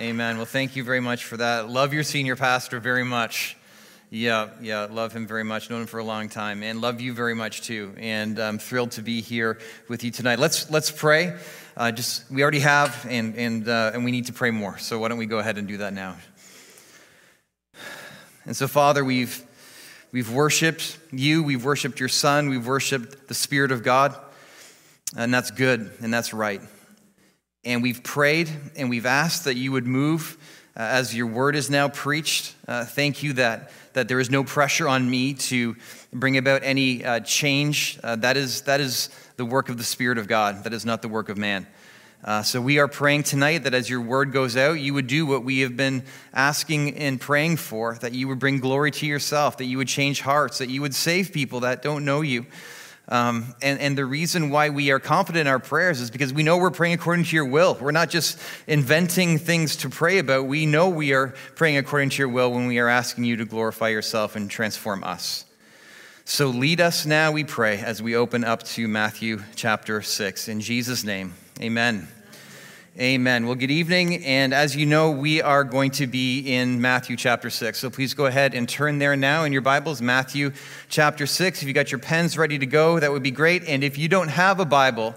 Amen. Well, thank you very much for that. Love your senior pastor very much. Yeah, yeah, love him very much. Known him for a long time, and love you very much too. And I'm thrilled to be here with you tonight. Let's let's pray. Uh, just we already have, and and uh, and we need to pray more. So why don't we go ahead and do that now? And so, Father, we've we've worshipped you. We've worshipped your Son. We've worshipped the Spirit of God, and that's good and that's right. And we've prayed and we've asked that you would move uh, as your word is now preached. Uh, thank you that, that there is no pressure on me to bring about any uh, change. Uh, that, is, that is the work of the Spirit of God, that is not the work of man. Uh, so we are praying tonight that as your word goes out, you would do what we have been asking and praying for, that you would bring glory to yourself, that you would change hearts, that you would save people that don't know you. Um, and, and the reason why we are confident in our prayers is because we know we're praying according to your will. We're not just inventing things to pray about. We know we are praying according to your will when we are asking you to glorify yourself and transform us. So lead us now, we pray, as we open up to Matthew chapter 6. In Jesus' name, amen. Amen. Well, good evening. And as you know, we are going to be in Matthew chapter 6. So please go ahead and turn there now in your Bibles, Matthew chapter 6. If you got your pens ready to go, that would be great. And if you don't have a Bible,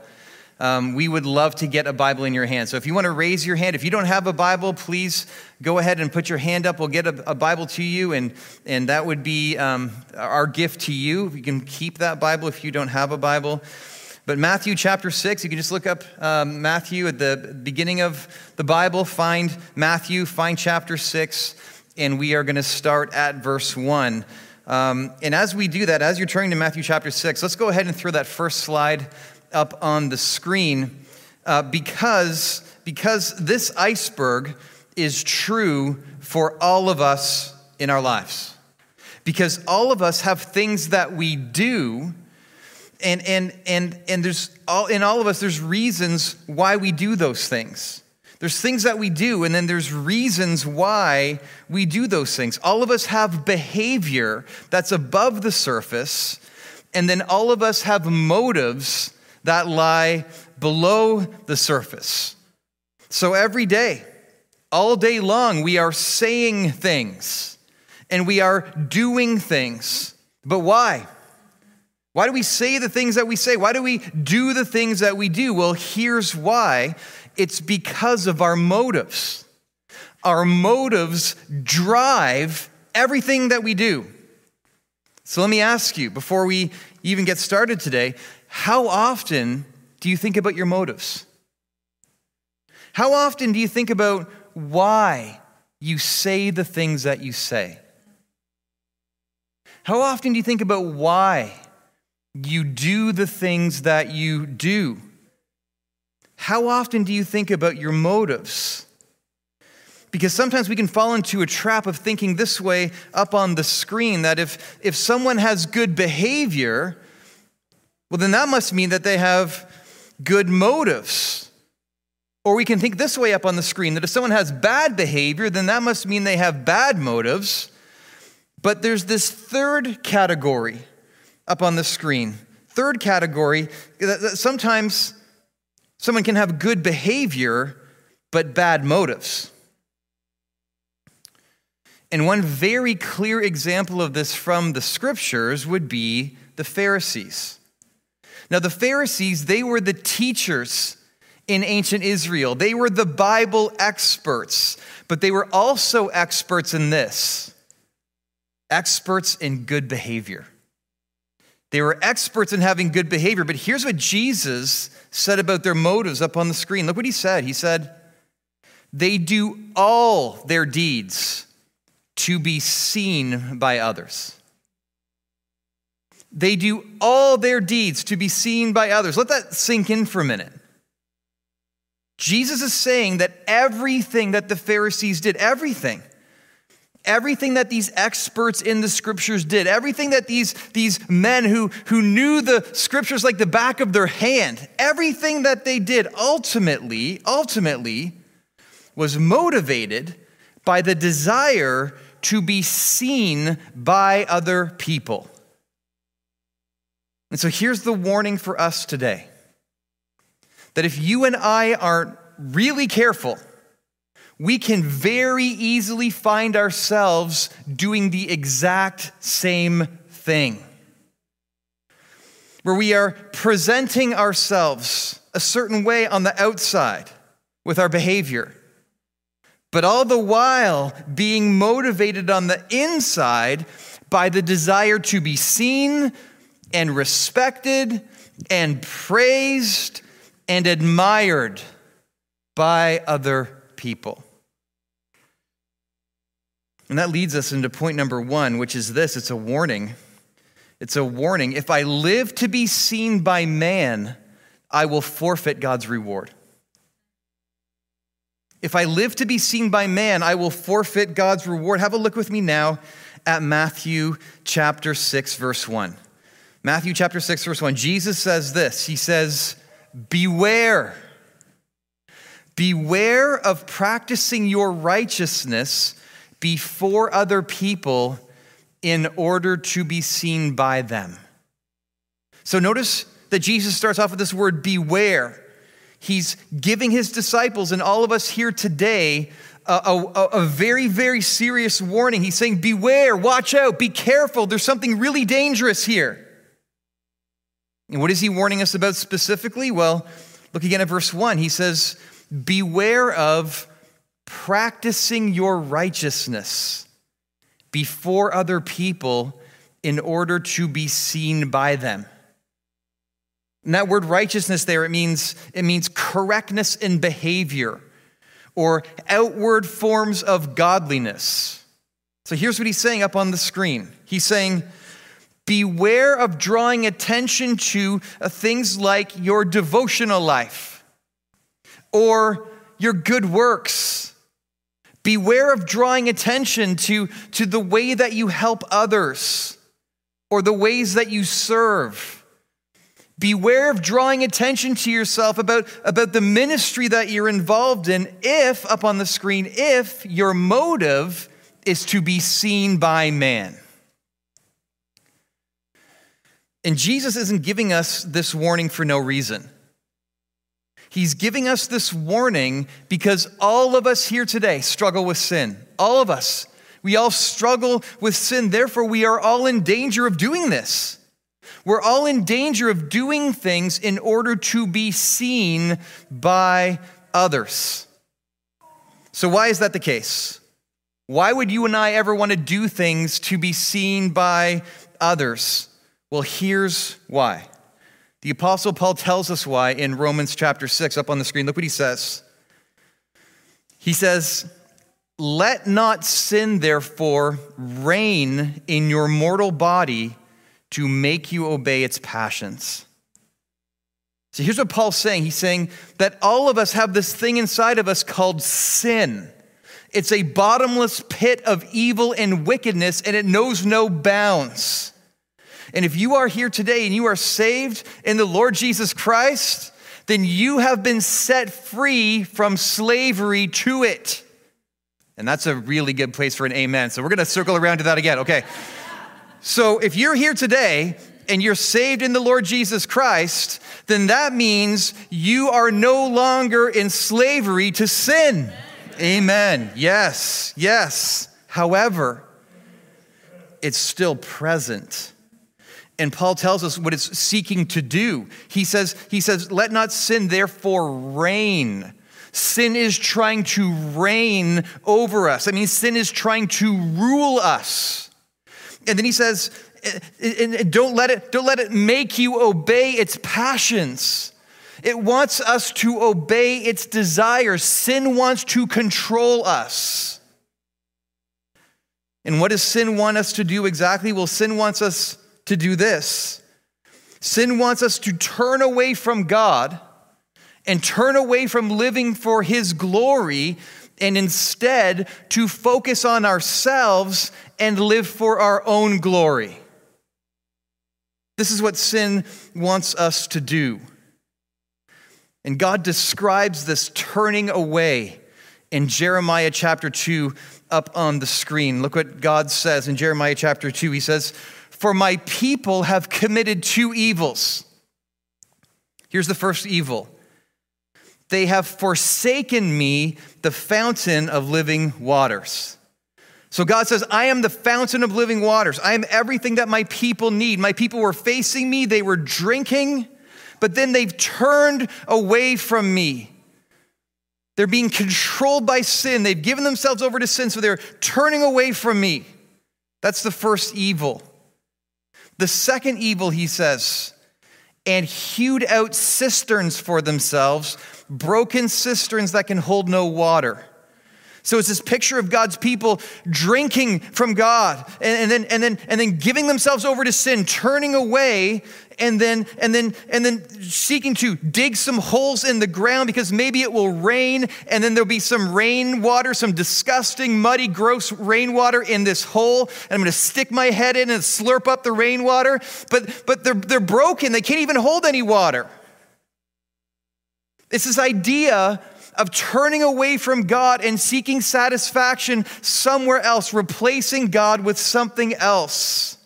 um, we would love to get a Bible in your hand. So if you want to raise your hand, if you don't have a Bible, please go ahead and put your hand up. We'll get a, a Bible to you, and, and that would be um, our gift to you. You can keep that Bible if you don't have a Bible. But Matthew chapter 6, you can just look up um, Matthew at the beginning of the Bible, find Matthew, find chapter 6, and we are going to start at verse 1. Um, and as we do that, as you're turning to Matthew chapter 6, let's go ahead and throw that first slide up on the screen uh, because, because this iceberg is true for all of us in our lives. Because all of us have things that we do and and and and there's all in all of us there's reasons why we do those things. There's things that we do and then there's reasons why we do those things. All of us have behavior that's above the surface and then all of us have motives that lie below the surface. So every day all day long we are saying things and we are doing things. But why why do we say the things that we say? Why do we do the things that we do? Well, here's why it's because of our motives. Our motives drive everything that we do. So let me ask you, before we even get started today, how often do you think about your motives? How often do you think about why you say the things that you say? How often do you think about why you do the things that you do? How often do you think about your motives? Because sometimes we can fall into a trap of thinking this way up on the screen that if, if someone has good behavior, well, then that must mean that they have good motives. Or we can think this way up on the screen that if someone has bad behavior, then that must mean they have bad motives. But there's this third category up on the screen. Third category sometimes someone can have good behavior, but bad motives. And one very clear example of this from the scriptures would be the Pharisees. Now, the Pharisees, they were the teachers in ancient Israel, they were the Bible experts, but they were also experts in this experts in good behavior. They were experts in having good behavior, but here's what Jesus said about their motives up on the screen. Look what he said. He said, They do all their deeds to be seen by others. They do all their deeds to be seen by others. Let that sink in for a minute. Jesus is saying that everything that the Pharisees did, everything, everything that these experts in the scriptures did, everything that these, these men who, who knew the scriptures like the back of their hand, everything that they did ultimately, ultimately was motivated by the desire to be seen by other people. And so here's the warning for us today that if you and I aren't really careful, we can very easily find ourselves doing the exact same thing. Where we are presenting ourselves a certain way on the outside with our behavior, but all the while being motivated on the inside by the desire to be seen and respected and praised and admired by other people. And that leads us into point number one, which is this it's a warning. It's a warning. If I live to be seen by man, I will forfeit God's reward. If I live to be seen by man, I will forfeit God's reward. Have a look with me now at Matthew chapter 6, verse 1. Matthew chapter 6, verse 1. Jesus says this He says, Beware. Beware of practicing your righteousness before other people in order to be seen by them. So notice that Jesus starts off with this word beware. He's giving his disciples and all of us here today a, a, a, very, very serious warning. He's saying, Beware, watch out, be careful. There's something really dangerous here. And what is he warning us about specifically? Well, look again at verse 1. He says, Beware of practicing your righteousness before other people in order to be seen by them. And that word righteousness there, it means, it means correctness in behavior or outward forms of godliness. So here's what he's saying up on the screen. He's saying, Beware of drawing attention to things like your devotional life or your good works. Beware of drawing attention to, to the way that you help others or the ways that you serve Beware of drawing attention to yourself about, about the ministry that you're involved in if, up on the screen, if your motive is to be seen by man. And Jesus isn't giving us this warning for no reason. He's giving us this warning because all of us here today struggle with sin. All of us. We all struggle with sin. Therefore, we are all in danger of doing this. We're all in danger of doing things in order to be seen by others. So, why is that the case? Why would you and I ever want to do things to be seen by others? Well, here's why. The Apostle Paul tells us why in Romans chapter 6, up on the screen. Look what he says. He says, Let not sin, therefore, reign in your mortal body to make you obey its passions. So here's what Paul's saying. He's saying that all of us have this thing inside of us called sin. It's a bottomless pit of evil and wickedness, and it knows no bounds. And if you are here today and you are saved in the Lord Jesus Christ, then you have been set free from slavery to it. And that's a really good place for an amen. So we're going to circle around to that again. Okay. So if you're here today and you're saved in the Lord Jesus Christ, then that means you are no longer in slavery to sin. Amen. Yes, yes. However, it's still present. And Paul tells us what it's seeking to do. He says, he says, let not sin therefore reign. Sin is trying to reign over us. I mean, sin is trying to rule us. And then he says, eh, eh, and don't let it, don't let it make you obey its passions. It wants us to obey its desires. Sin wants to control us. And what does sin want us to do exactly? Well, sin wants us to do this. Sin wants us to turn away from God and turn away from living for His glory and instead to focus on ourselves and live for our own glory. This is what sin wants us to do. And God describes this turning away in Jeremiah chapter 2 up on the screen. Look what God says in Jeremiah chapter 2. He says, For my people have committed two evils. Here's the first evil they have forsaken me, the fountain of living waters. So God says, I am the fountain of living waters. I am everything that my people need. My people were facing me, they were drinking, but then they've turned away from me. They're being controlled by sin. They've given themselves over to sin, so they're turning away from me. That's the first evil. The second evil, he says, and hewed out cisterns for themselves, broken cisterns that can hold no water. So it's this picture of God's people drinking from God and, and, then, and, then, and then giving themselves over to sin, turning away, and then, and, then, and then seeking to dig some holes in the ground because maybe it will rain, and then there'll be some rainwater, some disgusting, muddy, gross rainwater in this hole. And I'm going to stick my head in and slurp up the rainwater. But, but they're, they're broken, they can't even hold any water. It's this idea of turning away from God and seeking satisfaction somewhere else, replacing God with something else.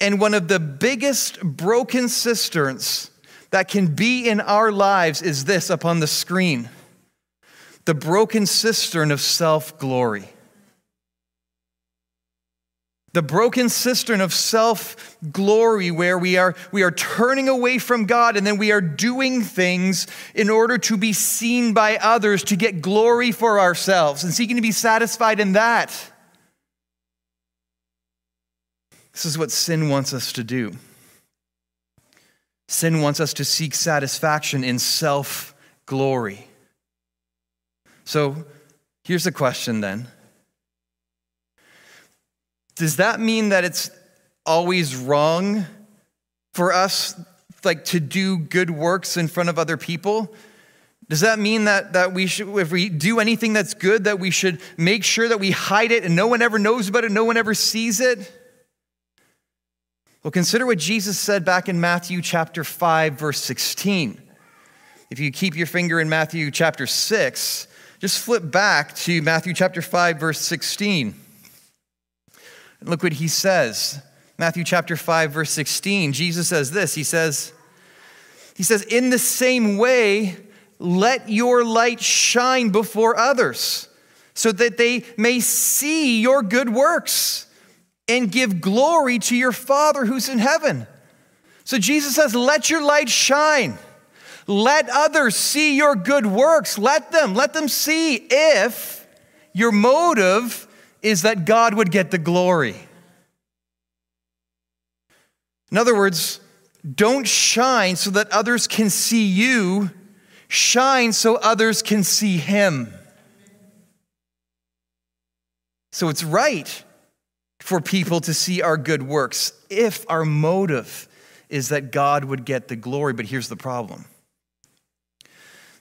And one of the biggest broken cisterns that can be in our lives is this up on the screen. The broken cistern of self glory the broken cistern of self glory where we are, we are turning away from God and then we are doing things in order to be seen by others, to get glory for ourselves. And seeking to be satisfied in that. This is what sin wants us to do. Sin wants us to seek satisfaction in self glory. So here's the question then does that mean that it's always wrong for us like to do good works in front of other people? Does that mean that, that we should, if we do anything that's good, that we should make sure that we hide it and no one ever knows about it, no one ever sees it? Well, consider what Jesus said back in Matthew chapter 5, verse 16. If you keep your finger in Matthew chapter 6, just flip back to Matthew chapter 5, verse 16. Look what he says. Matthew chapter 5 verse 16. Jesus says this. He says He says in the same way let your light shine before others so that they may see your good works and give glory to your Father who's in heaven. So Jesus says let your light shine. Let others see your good works. Let them, let them see if your motive is that God would get the glory. In other words, don't shine so that others can see you, shine so others can see Him. So it's right for people to see our good works if our motive is that God would get the glory. But here's the problem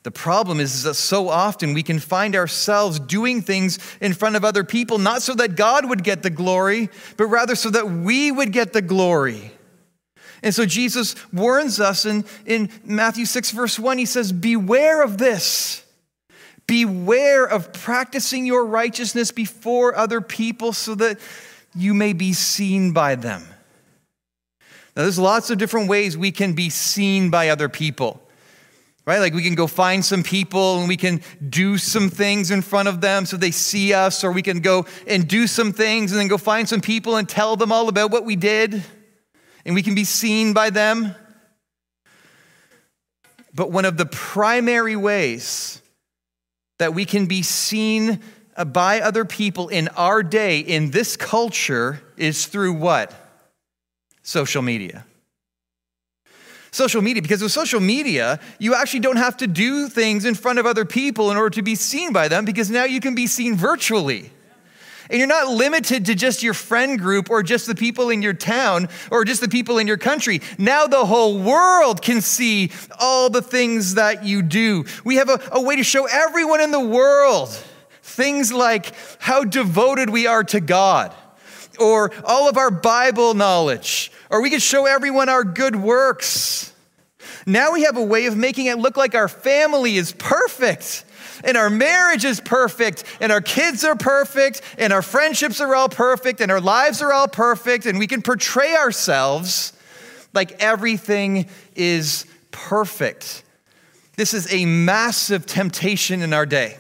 the problem is, is, that so often we can find ourselves doing things in front of other people, not so that God would get the glory, but rather so that we would get the glory. And so Jesus warns us in, in Matthew 6, verse 1, he says, Beware of this. Beware of practicing your righteousness before other people so that you may be seen by them. Now, there's lots of different ways we can be seen by other people right? Like we can go find some people and we can do some things in front of them so they see us, or we can go and do some things and then go find some people and tell them all about what we did and we can be seen by them. But one of the primary ways that we can be seen Uh, by other people in our day, in this culture, is through what? Social media social media because with social media, you actually don't have to do things in front of other people in order to be seen by them because now you can be seen virtually. And you're not limited to just your friend group or just the people in your town or just the people in your country. Now the whole world can see all the things that you do. We have a, a way to show everyone in the world things like how devoted we are to God or all of our Bible knowledge or we could show everyone our good works. Now we have a way of making it look like our family is perfect and our marriage is perfect, and our kids are perfect, and our friendships are all perfect, and our lives are all perfect, and we can portray ourselves like everything is perfect. This is a massive temptation in our day.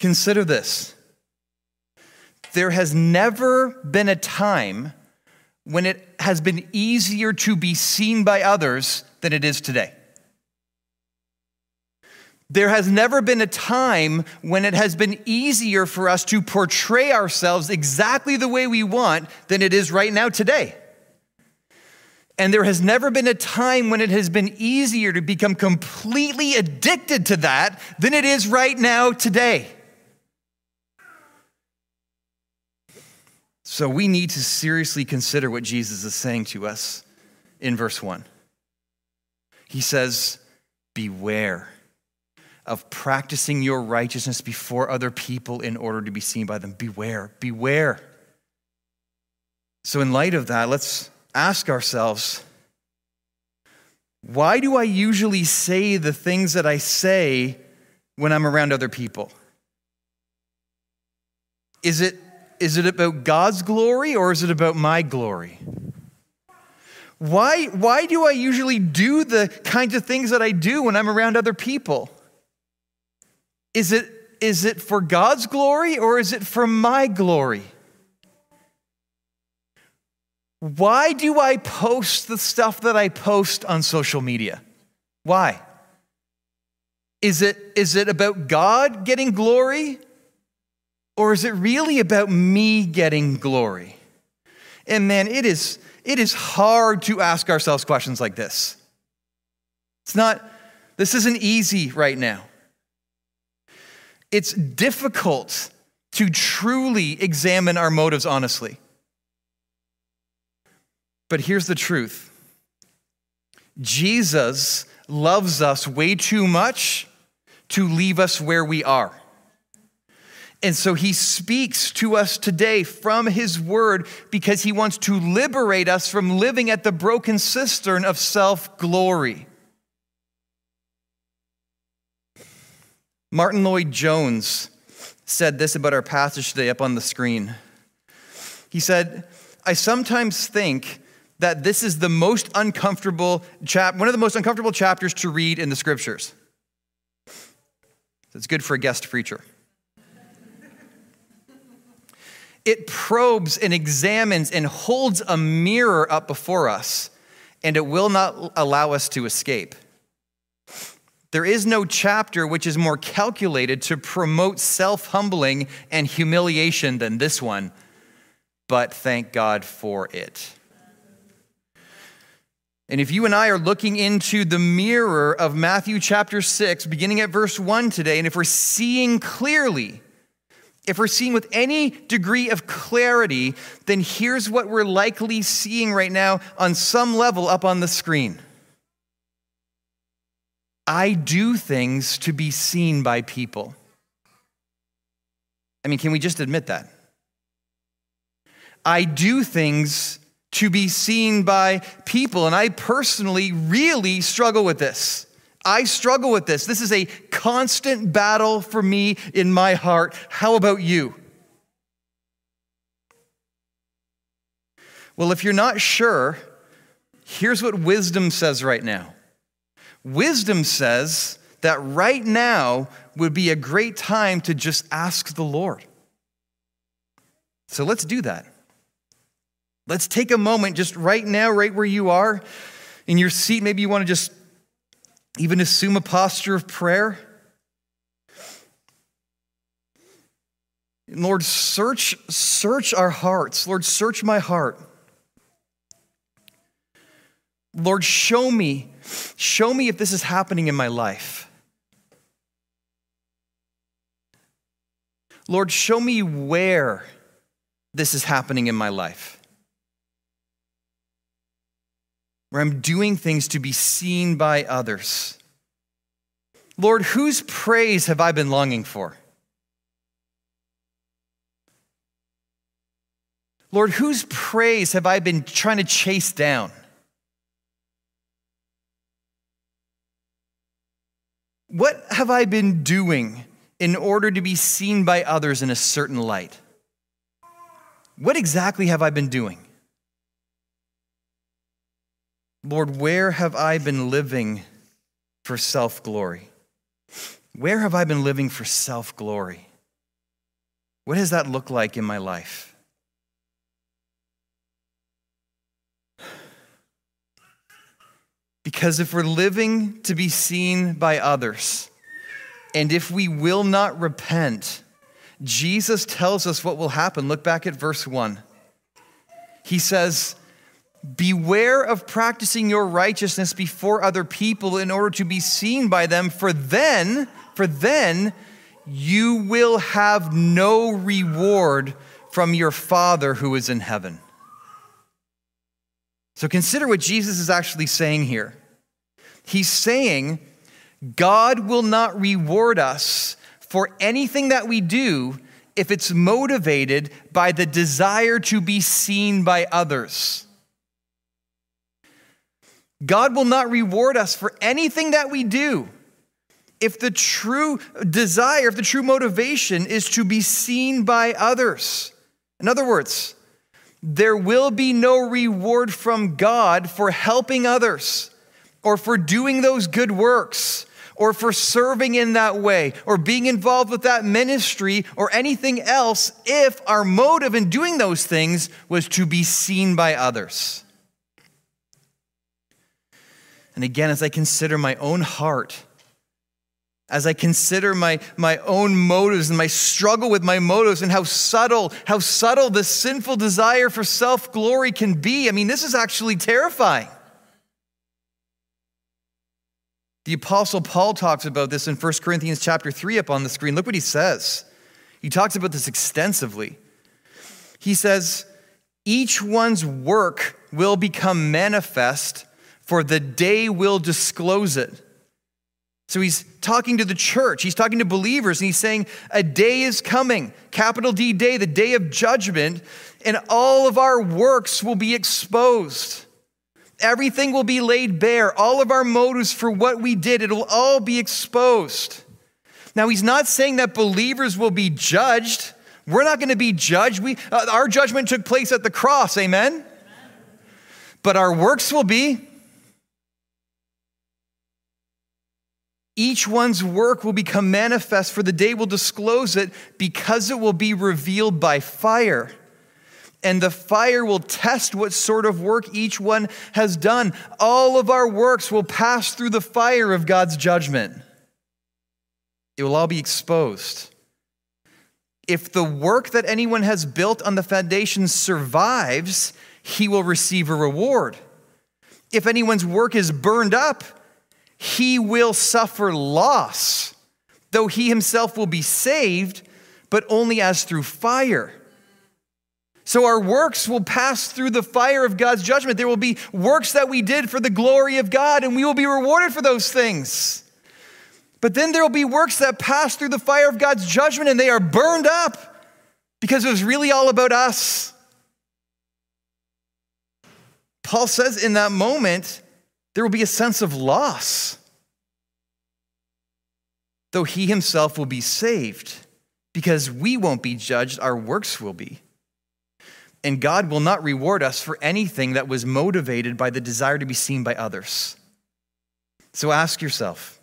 Consider this there has never been a time when it has been easier to be seen by others than it is today. There has never been a time when it has been easier for us to portray ourselves exactly the way we want than it is right now today. And there has never been a time when it has been easier to become completely addicted to that than it is right now today. So we need to seriously consider what Jesus is saying to us in verse 1. He says, Beware of practicing your righteousness before other people in order to be seen by them. Beware, beware. So, in light of that, let's ask ourselves why do I usually say the things that I say when I'm around other people? Is it is it about God's glory or is it about my glory? Why, why do I usually do the kinds of things that I do when I'm around other people? Is it, is it for God's glory or is it for my glory? Why do I post the stuff that I post on social media? Why? Is it, is it about God getting glory or is it really about me getting glory? And man, it is, it is hard to ask ourselves questions like this. It's not, this isn't easy right now. It's difficult to truly examine our motives honestly. But here's the truth Jesus loves us way too much to leave us where we are. And so he speaks to us today from his word because he wants to liberate us from living at the broken cistern of self glory. Martyn Lloyd-Jones said this about our passage today up on the screen. He said, I sometimes think that this is the most uncomfortable chap, one of the most uncomfortable chapters to read in the scriptures. It's good for a guest preacher. It probes and examines and holds a mirror up before us, and it will not allow us to escape. There is no chapter which is more calculated to promote self humbling and humiliation than this one, but thank God for it. And if you and I are looking into the mirror of Matthew chapter 6, beginning at verse 1 today, and if we're seeing clearly, if we're seeing with any degree of clarity, then here's what we're likely seeing right now on some level up on the screen. I do things to be seen by people. I mean, can we just admit that? I do things to be seen by people, and I personally really struggle with this. I struggle with this. This is a constant battle for me in my heart. How about you? Well, if you're not sure, here's what wisdom says right now. Wisdom says that right now would be a great time to just ask the Lord. So let's do that. Let's take a moment just right now, right where you are in your seat. Maybe you want to just even assume a posture of prayer. Lord, search, search our hearts. Lord, search my heart. Lord, show me, show me if this is happening in my life. Lord, show me where this is happening in my life. Where I'm doing things to be seen by others. Lord, whose praise have I been longing for? Lord, whose praise have I been trying to chase down? What have I been doing in order to be seen by others in a certain light? What exactly have I been doing? Lord, where have I been living for self glory? Where have I been living for self glory? What does that look like in my life? Because if we're living to be seen by others, and if we will not repent, Jesus tells us what will happen. Look back at verse 1. He says, Beware of practicing your righteousness before other people in order to be seen by them, for then, for then you will have no reward from your Father who is in heaven. So consider what Jesus is actually saying here. He's saying, God will not reward us for anything that we do if it's motivated by the desire to be seen by others. God will not reward us for anything that we do if the true desire, if the true motivation is to be seen by others. In other words, there will be no reward from God for helping others or for doing those good works or for serving in that way or being involved with that ministry or anything else if our motive in doing those things was to be seen by others. And again, as I consider my own heart, as I consider my, my own motives and my struggle with my motives and how subtle, how subtle the sinful desire for self glory can be. I mean, this is actually terrifying. The apostle Paul talks about this in 1 Corinthians chapter 3 up on the screen. Look what he says. He talks about this extensively. He says, Each one's work will become manifest, for the day will disclose it so he's talking to the church, he's talking to believers, and he's saying, A day is coming, capital D day, the day of judgment, and all of our works will be exposed. Everything will be laid bare. All of our motives for what we did, it'll all be exposed. Now, he's not saying that believers will be judged. We're not going to be judged. We, uh, our judgment took place at the cross, amen? amen? But our works will be. Each one's work will become manifest, for the day will disclose it, because it will be revealed by fire. And the fire will test what sort of work each one has done. All of our works will pass through the fire of God's judgment. It will all be exposed. If the work that anyone has built on the foundation survives, he will receive a reward. If anyone's work is burned up, he will suffer loss, though he himself will be saved, but only as through fire. So our works will pass through the fire of God's judgment. There will be works that we did for the glory of God, and we will be rewarded for those things. But then there will be works that pass through the fire of God's judgment, and they are burned up because it was really all about us. Paul says in that moment, there will be a sense of loss. Though he himself will be saved, because we won't be judged, our works will be. And God will not reward us for anything that was motivated by the desire to be seen by others. So ask yourself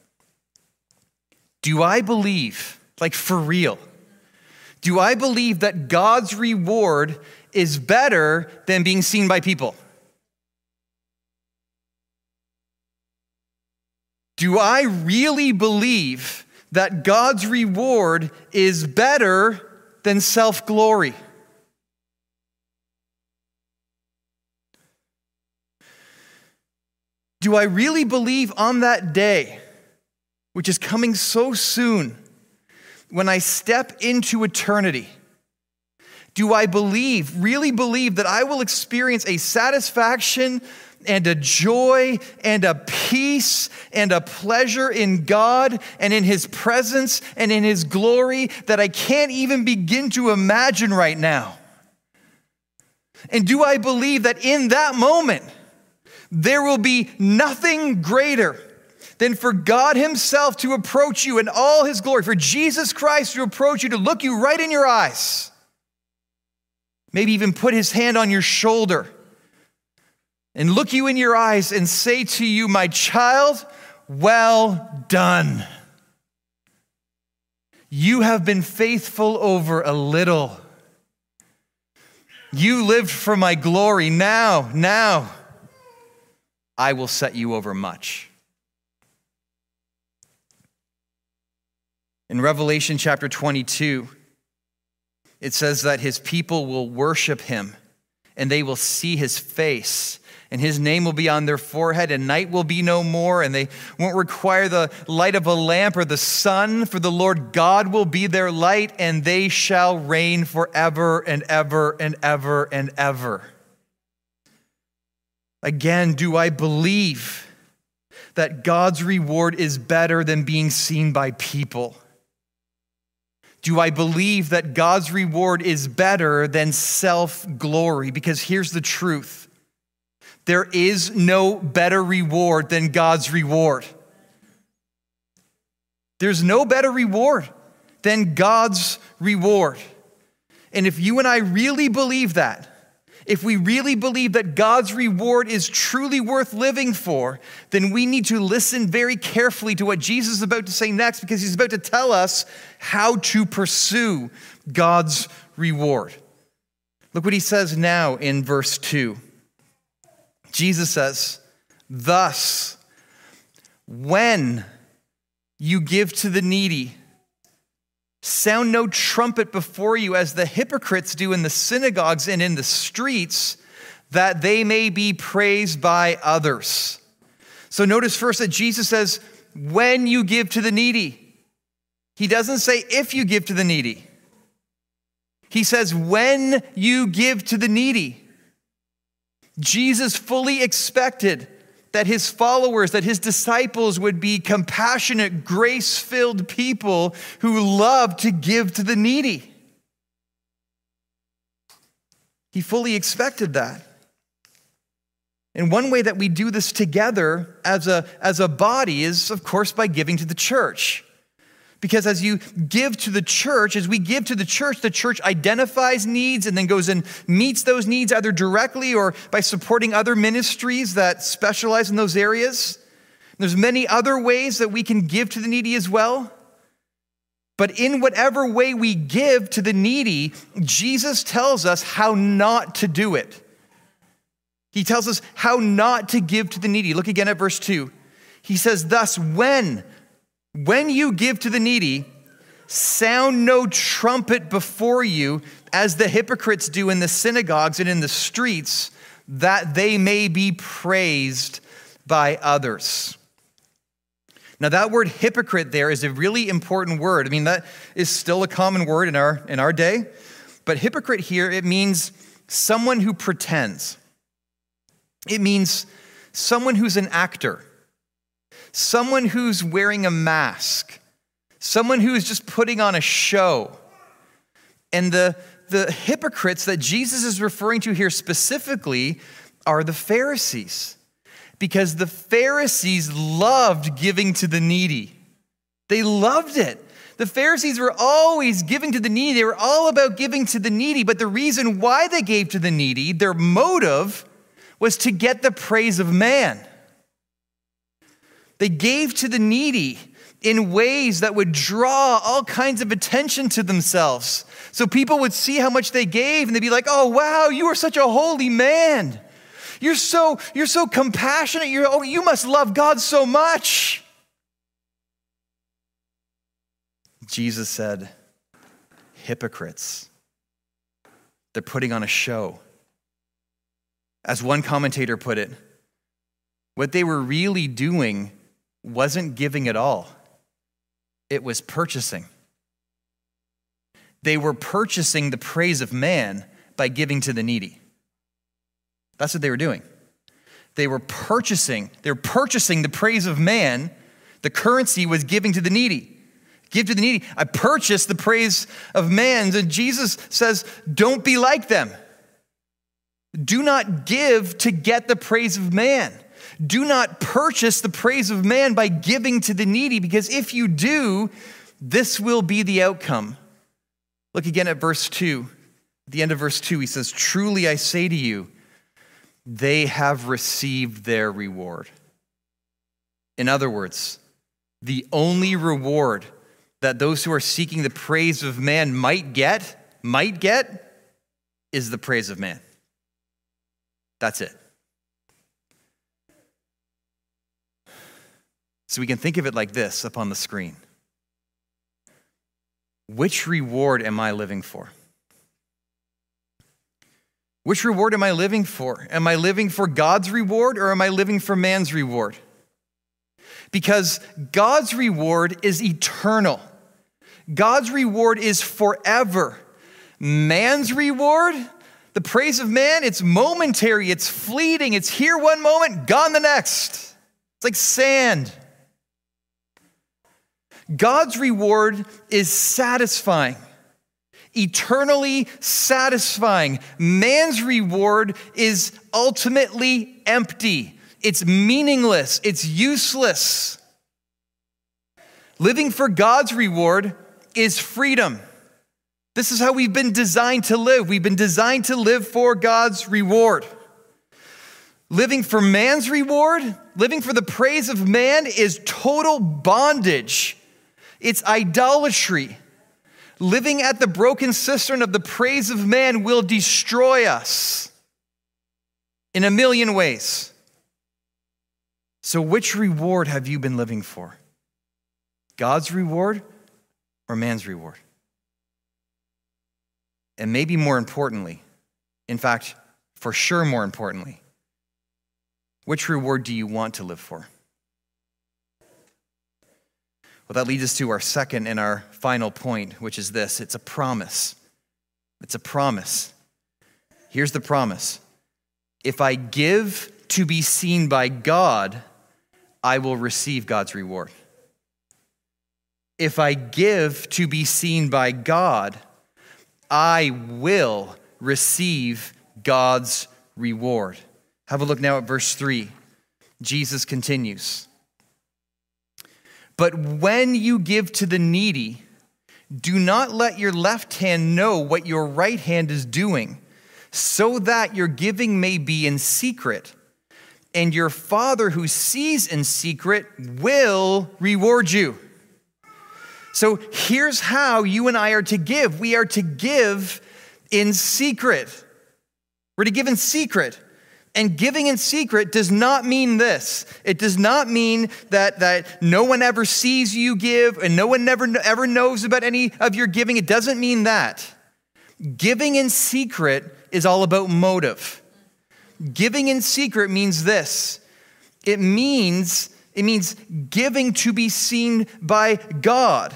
do I believe, like for real, do I believe that God's reward is better than being seen by people? Do I really believe that God's reward is better than self glory? Do I really believe on that day, which is coming so soon, when I step into eternity? Do I believe, really believe, that I will experience a satisfaction and a joy and a peace and a pleasure in God and in His presence and in His glory that I can't even begin to imagine right now. And do I believe that in that moment, there will be nothing greater than for God Himself to approach you in all His glory, for Jesus Christ to approach you, to look you right in your eyes, maybe even put His hand on your shoulder and look you in your eyes and say to you, My child, well done. You have been faithful over a little. You lived for my glory. Now, now, I will set you over much. In Revelation chapter 22, it says that his people will worship him and they will see his face and his name will be on their forehead, and night will be no more, and they won't require the light of a lamp or the sun, for the Lord God will be their light, and they shall reign forever and ever and ever and ever. Again, do I believe that God's reward is better than being seen by people? Do I believe that God's reward is better than self glory? Because here's the truth there is no better reward than God's reward. There's no better reward than God's reward. And if you and I really believe that, if we really believe that God's reward is truly worth living for, then we need to listen very carefully to what Jesus is about to say next because he's about to tell us how to pursue God's reward. Look what he says now in verse 2. Jesus says, Thus, when you give to the needy, sound no trumpet before you as the hypocrites do in the synagogues and in the streets, that they may be praised by others. So notice first that Jesus says, When you give to the needy. He doesn't say if you give to the needy. He says, when you give to the needy. Jesus fully expected that his followers, that his disciples would be compassionate, grace filled people who love to give to the needy. He fully expected that. And one way that we do this together as a, as a body is, of course, by giving to the church. Because as you give to the church, as we give to the church, the church identifies needs and then goes and meets those needs either directly or by supporting other ministries that specialize in those areas. There's many other ways that we can give to the needy as well. But in whatever way we give to the needy, Jesus tells us how not to do it. He tells us how not to give to the needy. Look again at verse 2. He says, Thus, when when you give to the needy, sound no trumpet before you, as the hypocrites do in the synagogues and in the streets, that they may be praised by others. Now, that word hypocrite there is a really important word. I mean, that is still a common word in our, in our day. But hypocrite here, it means someone who pretends, it means someone who's an actor someone who's wearing a mask, someone who is just putting on a show. And the, the hypocrites that Jesus is referring to here specifically are the Pharisees, because the Pharisees loved giving to the needy. They loved it. The Pharisees were always giving to the needy. They were all about giving to the needy. But the reason why they gave to the needy, their motive, was to get the praise of man. They gave to the needy in ways that would draw all kinds of attention to themselves. So people would see how much they gave and they'd be like, oh, wow, you are such a holy man. You're so, you're so compassionate. You're, oh, you must love God so much. Jesus said, hypocrites. They're putting on a show. As one commentator put it, what they were really doing wasn't giving at all, it was purchasing. They were purchasing the praise of man by giving to the needy. That's what they were doing. They were purchasing, they were purchasing the praise of man. The currency was giving to the needy. Give to the needy. I purchased the praise of man. And Jesus says, don't be like them. Do not give to get the praise of man. Do not purchase the praise of man by giving to the needy, because if you do, this will be the outcome. Look again at verse 2. At the end of verse 2, he says, Truly I say to you, they have received their reward. In other words, the only reward that those who are seeking the praise of man might get, might get, is the praise of man. That's it. So we can think of it like this up on the screen. Which reward am I living for? Which reward am I living for? Am I living for God's reward or am I living for man's reward? Because God's reward is eternal. God's reward is forever. Man's reward, the praise of man, it's momentary, it's fleeting, it's here one moment, gone the next. It's like sand. God's reward is satisfying, eternally satisfying. Man's reward is ultimately empty, it's meaningless, it's useless. Living for God's reward is freedom. This is how we've been designed to live. We've been designed to live for God's reward. Living for man's reward, living for the praise of man, is total bondage it's idolatry. Living at the broken cistern of the praise of man will destroy us in a million ways. So, which reward have you been living for? God's reward or man's reward? And maybe more importantly, in fact, for sure more importantly, which reward do you want to live for? Well, that leads us to our second and our final point, which is this it's a promise. It's a promise. Here's the promise If I give to be seen by God, I will receive God's reward. If I give to be seen by God, I will receive God's reward. Have a look now at verse 3. Jesus continues. But when you give to the needy, do not let your left hand know what your right hand is doing, so that your giving may be in secret. And your Father who sees in secret will reward you. So here's how you and I are to give we are to give in secret. We're to give in secret. And giving in secret does not mean this. It does not mean that, that no one ever sees you give and no one never ever knows about any of your giving. It doesn't mean that. Giving in secret is all about motive. Giving in secret means this. It means it means giving to be seen by God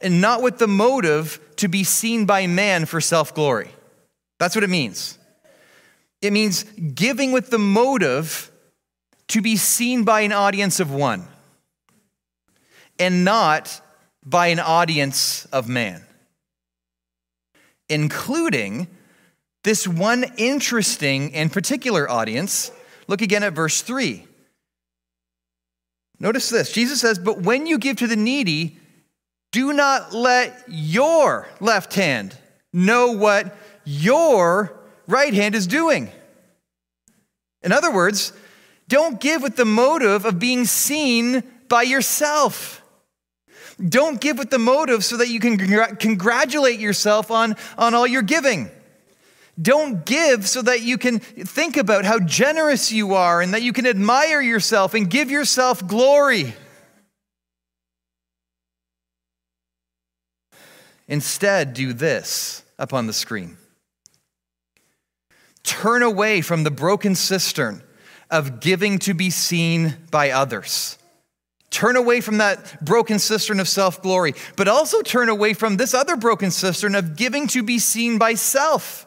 and not with the motive to be seen by man for self-glory. That's what it means. It means giving with the motive to be seen by an audience of one and not by an audience of man, including this one interesting and particular audience. Look again at verse 3. Notice this Jesus says, But when you give to the needy, do not let your left hand know what your right hand is doing. In other words, don't give with the motive of being seen by yourself. Don't give with the motive so that you can congr- congratulate yourself on, on all your giving. Don't give so that you can think about how generous you are and that you can admire yourself and give yourself glory. Instead, do this up on the screen. Turn away from the broken cistern of giving to be seen by others. Turn away from that broken cistern of self glory, but also turn away from this other broken cistern of giving to be seen by self.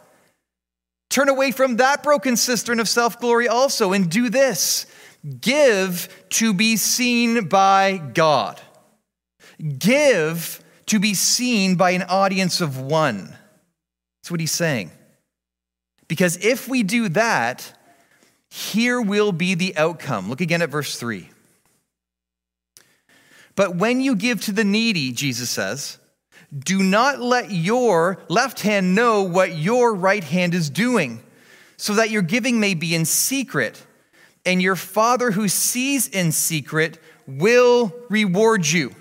Turn away from that broken cistern of self glory also and do this give to be seen by God. Give to be seen by an audience of one. That's what he's saying. Because if we do that, here will be the outcome. Look again at verse 3. But when you give to the needy, Jesus says, do not let your left hand know what your right hand is doing, so that your giving may be in secret, and your Father who sees in secret will reward you.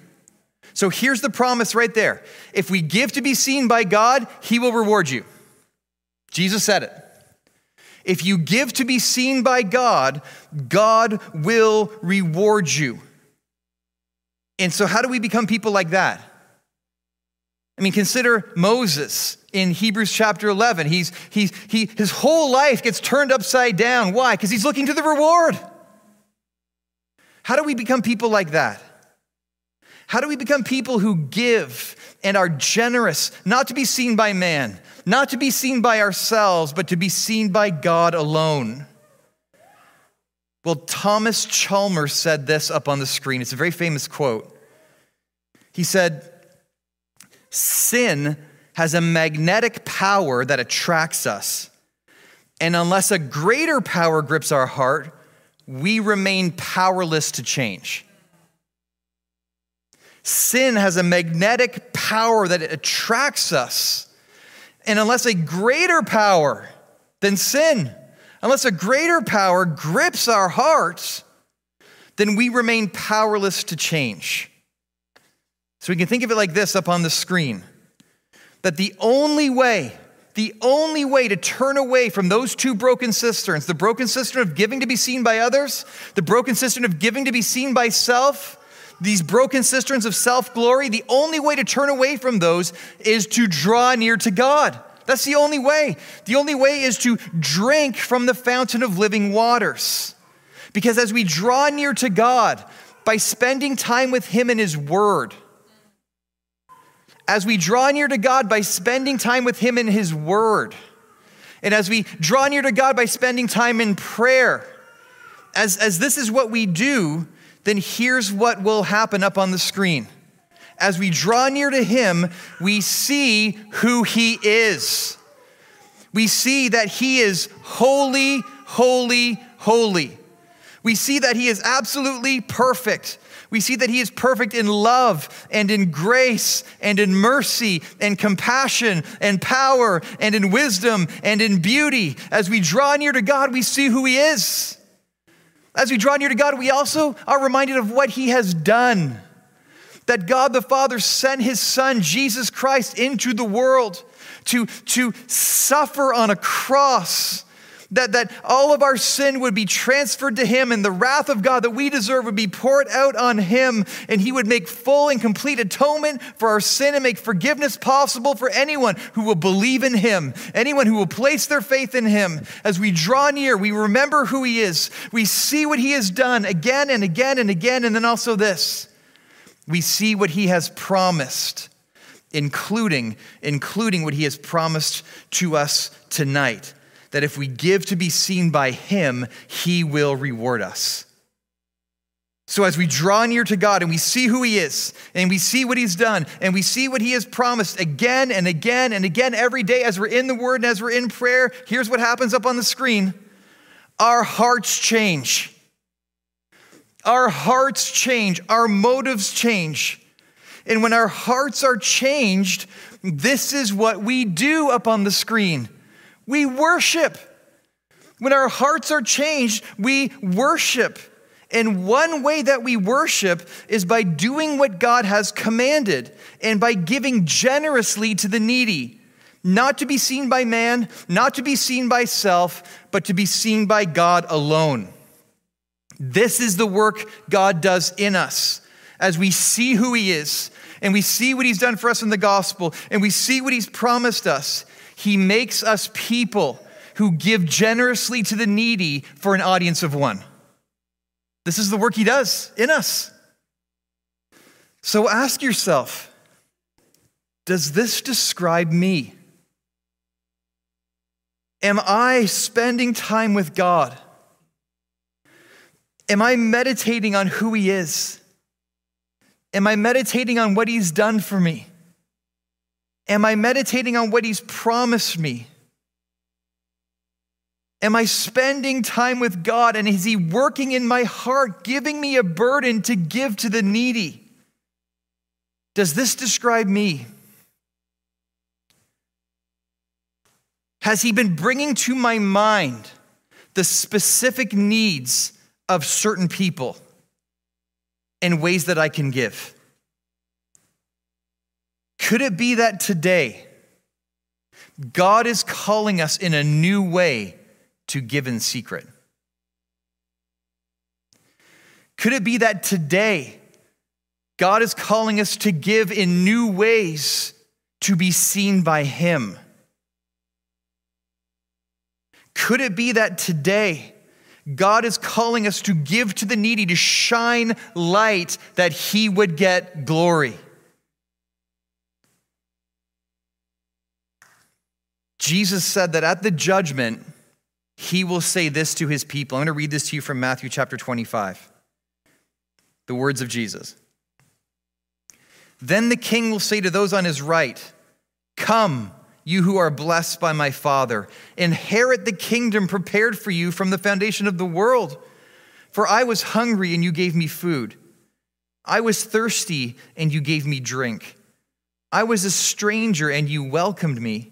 So here's the promise right there. If we give to be seen by God, He will reward you. Jesus said it. If you give to be seen by God, God will reward you. And so, how do we become people like that? I mean, consider Moses in Hebrews chapter 11. He's, he's, he, his whole life gets turned upside down. Why? Because he's looking to the reward. How do we become people like that? How do we become people who give and are generous, not to be seen by man, not to be seen by ourselves, but to be seen by God alone? Well, Thomas Chalmers said this up on the screen. It's a very famous quote. He said, Sin has a magnetic power that attracts us. And unless a greater power grips our heart, we remain powerless to change. Sin has a magnetic power that attracts us. And unless a greater power than sin, unless a greater power grips our hearts, then we remain powerless to change. So we can think of it like this up on the screen that the only way, the only way to turn away from those two broken cisterns, the broken cistern of giving to be seen by others, the broken cistern of giving to be seen by self, these broken cisterns of self glory, the only way to turn away from those is to draw near to God. That's the only way. The only way is to drink from the fountain of living waters. Because as we draw near to God by spending time with Him in His Word, as we draw near to God by spending time with Him in His Word, and as we draw near to God by spending time in prayer, as, as this is what we do, then here's what will happen up on the screen. As we draw near to Him, we see who He is. We see that He is holy, holy, holy. We see that He is absolutely perfect. We see that He is perfect in love and in grace and in mercy and compassion and power and in wisdom and in beauty. As we draw near to God, we see who He is. As we draw near to God, we also are reminded of what He has done. That God the Father sent His Son, Jesus Christ, into the world to, to suffer on a cross that, that all of our sin would be transferred to him and the wrath of God that we deserve would be poured out on him and he would make full and complete atonement for our sin and make forgiveness possible for anyone who will believe in him, anyone who will place their faith in him. As we draw near, we remember who he is. We see what he has done again and again and again, and then also this. We see what he has promised, including, including what he has promised to us tonight that if we give to be seen by Him, He will reward us. So, as we draw near to God and we see who He is, and we see what He's done, and we see what He has promised again and again and again every day as we're in the Word and as we're in prayer, here's what happens up on the screen our hearts change. Our hearts change, our motives change. And when our hearts are changed, this is what we do up on the screen. We worship. When our hearts are changed, we worship. And one way that we worship is by doing what God has commanded and by giving generously to the needy, not to be seen by man, not to be seen by self, but to be seen by God alone. This is the work God does in us as we see who He is and we see what He's done for us in the gospel and we see what He's promised us. He makes us people who give generously to the needy for an audience of one. This is the work He does in us. So ask yourself Does this describe me? Am I spending time with God? Am I meditating on who He is? Am I meditating on what He's done for me? Am I meditating on what He's promised me? Am I spending time with God and is He working in my heart, giving me a burden to give to the needy? Does this describe me? Has He been bringing to my mind the specific needs of certain people and ways that I can give? Could it be that today God is calling us in a new way to give in secret? Could it be that today God is calling us to give in new ways to be seen by Him? Could it be that today God is calling us to give to the needy, to shine light that He would get glory? Jesus said that at the judgment, He will say this to His people. I'm going to read this to you from Matthew chapter 25. The words of Jesus. Then the king will say to those on his right, Come you who are blessed by my Father. Inherit the kingdom prepared for you from the foundation of the world. For I was hungry, and you gave me food. I was thirsty, and you gave me drink. I was a stranger, and you welcomed me.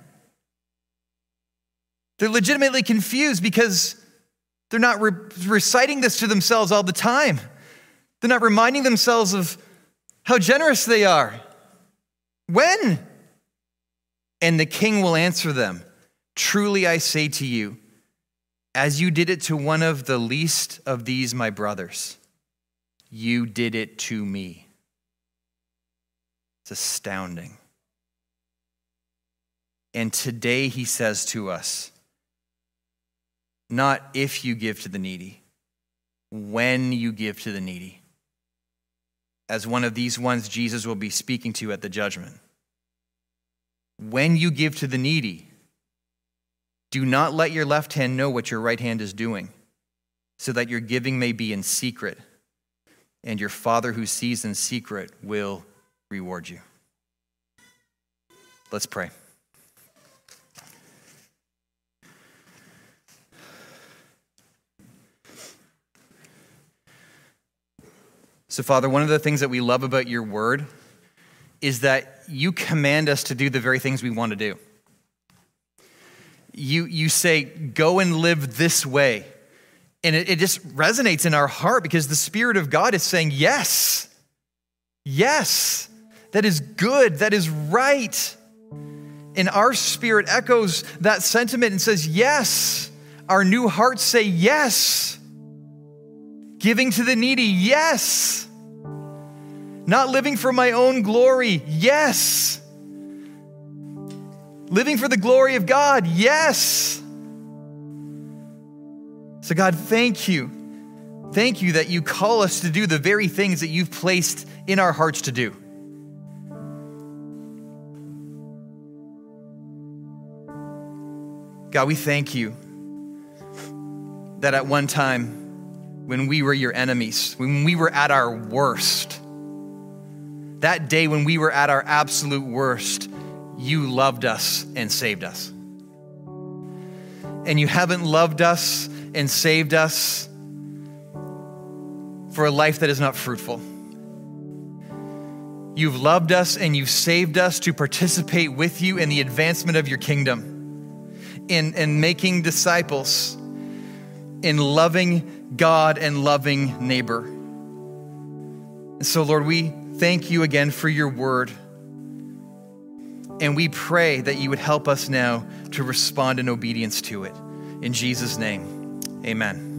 They're legitimately confused because they're not re- reciting this to themselves all the time. They're not reminding themselves of how generous they are. When? And the king will answer them Truly I say to you, as you did it to one of the least of these my brothers, you did it to me. It's astounding. And today he says to us, not if you give to the needy, when you give to the needy. As one of these ones Jesus will be speaking to at the judgment. When you give to the needy, do not let your left hand know what your right hand is doing, so that your giving may be in secret, and your Father who sees in secret will reward you. Let's pray. So, Father, one of the things that we love about your word is that you command us to do the very things we want to do. You, you say, go and live this way. And it, it just resonates in our heart because the Spirit of God is saying, yes, yes, that is good, that is right. And our spirit echoes that sentiment and says, yes. Our new hearts say, yes. Giving to the needy, yes. Not living for my own glory, yes. Living for the glory of God, yes. So, God, thank you. Thank you that you call us to do the very things that you've placed in our hearts to do. God, we thank you that at one time, when we were your enemies, when we were at our worst, that day when we were at our absolute worst, you loved us and saved us. And you haven't loved us and saved us for a life that is not fruitful. You've loved us and you've saved us to participate with you in the advancement of your kingdom, in, in making disciples, in loving God and loving neighbor. And so, Lord, we thank you again for your word. And we pray that you would help us now to respond in obedience to it. In Jesus' name, amen.